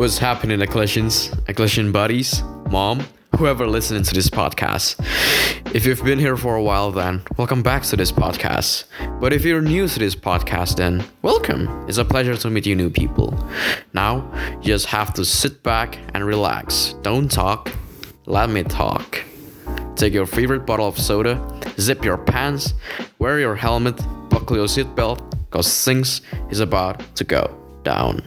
What's happening, Ecclesians, Ecclesian buddies, mom, whoever listening to this podcast? If you've been here for a while, then welcome back to this podcast. But if you're new to this podcast, then welcome. It's a pleasure to meet you new people. Now, you just have to sit back and relax. Don't talk, let me talk. Take your favorite bottle of soda, zip your pants, wear your helmet, buckle your seatbelt, cause things is about to go down.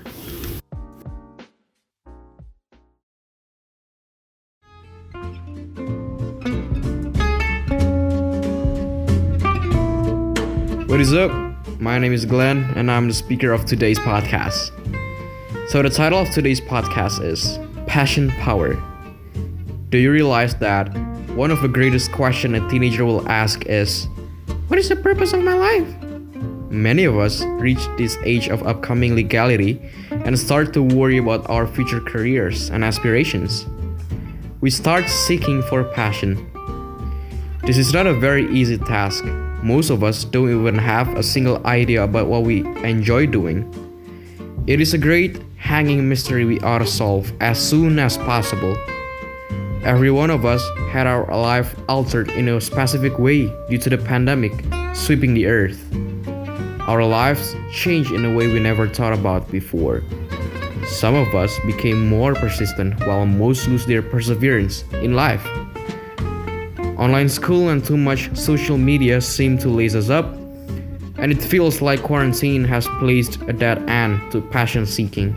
What is up? My name is Glenn, and I'm the speaker of today's podcast. So, the title of today's podcast is Passion Power. Do you realize that one of the greatest questions a teenager will ask is, What is the purpose of my life? Many of us reach this age of upcoming legality and start to worry about our future careers and aspirations. We start seeking for passion. This is not a very easy task most of us don't even have a single idea about what we enjoy doing. It is a great hanging mystery we ought to solve as soon as possible. Every one of us had our life altered in a specific way due to the pandemic sweeping the earth. Our lives changed in a way we never thought about before. Some of us became more persistent while most lose their perseverance in life. Online school and too much social media seem to lace us up, and it feels like quarantine has placed a dead end to passion seeking.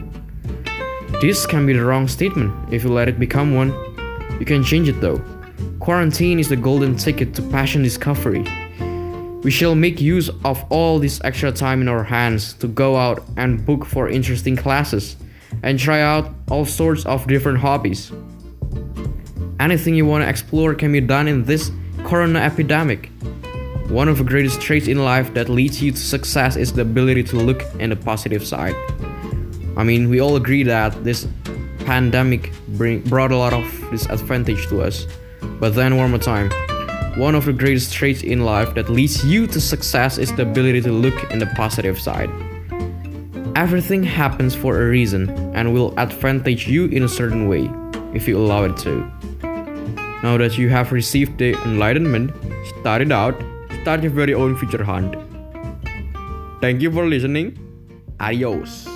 This can be the wrong statement if you let it become one. You can change it though. Quarantine is the golden ticket to passion discovery. We shall make use of all this extra time in our hands to go out and book for interesting classes and try out all sorts of different hobbies. Anything you want to explore can be done in this corona epidemic. One of the greatest traits in life that leads you to success is the ability to look in the positive side. I mean, we all agree that this pandemic bring, brought a lot of disadvantage to us. But then, one more time, one of the greatest traits in life that leads you to success is the ability to look in the positive side. Everything happens for a reason and will advantage you in a certain way if you allow it to. Now that you have received the enlightenment, start it out, start your very own future hunt. Thank you for listening. Adios.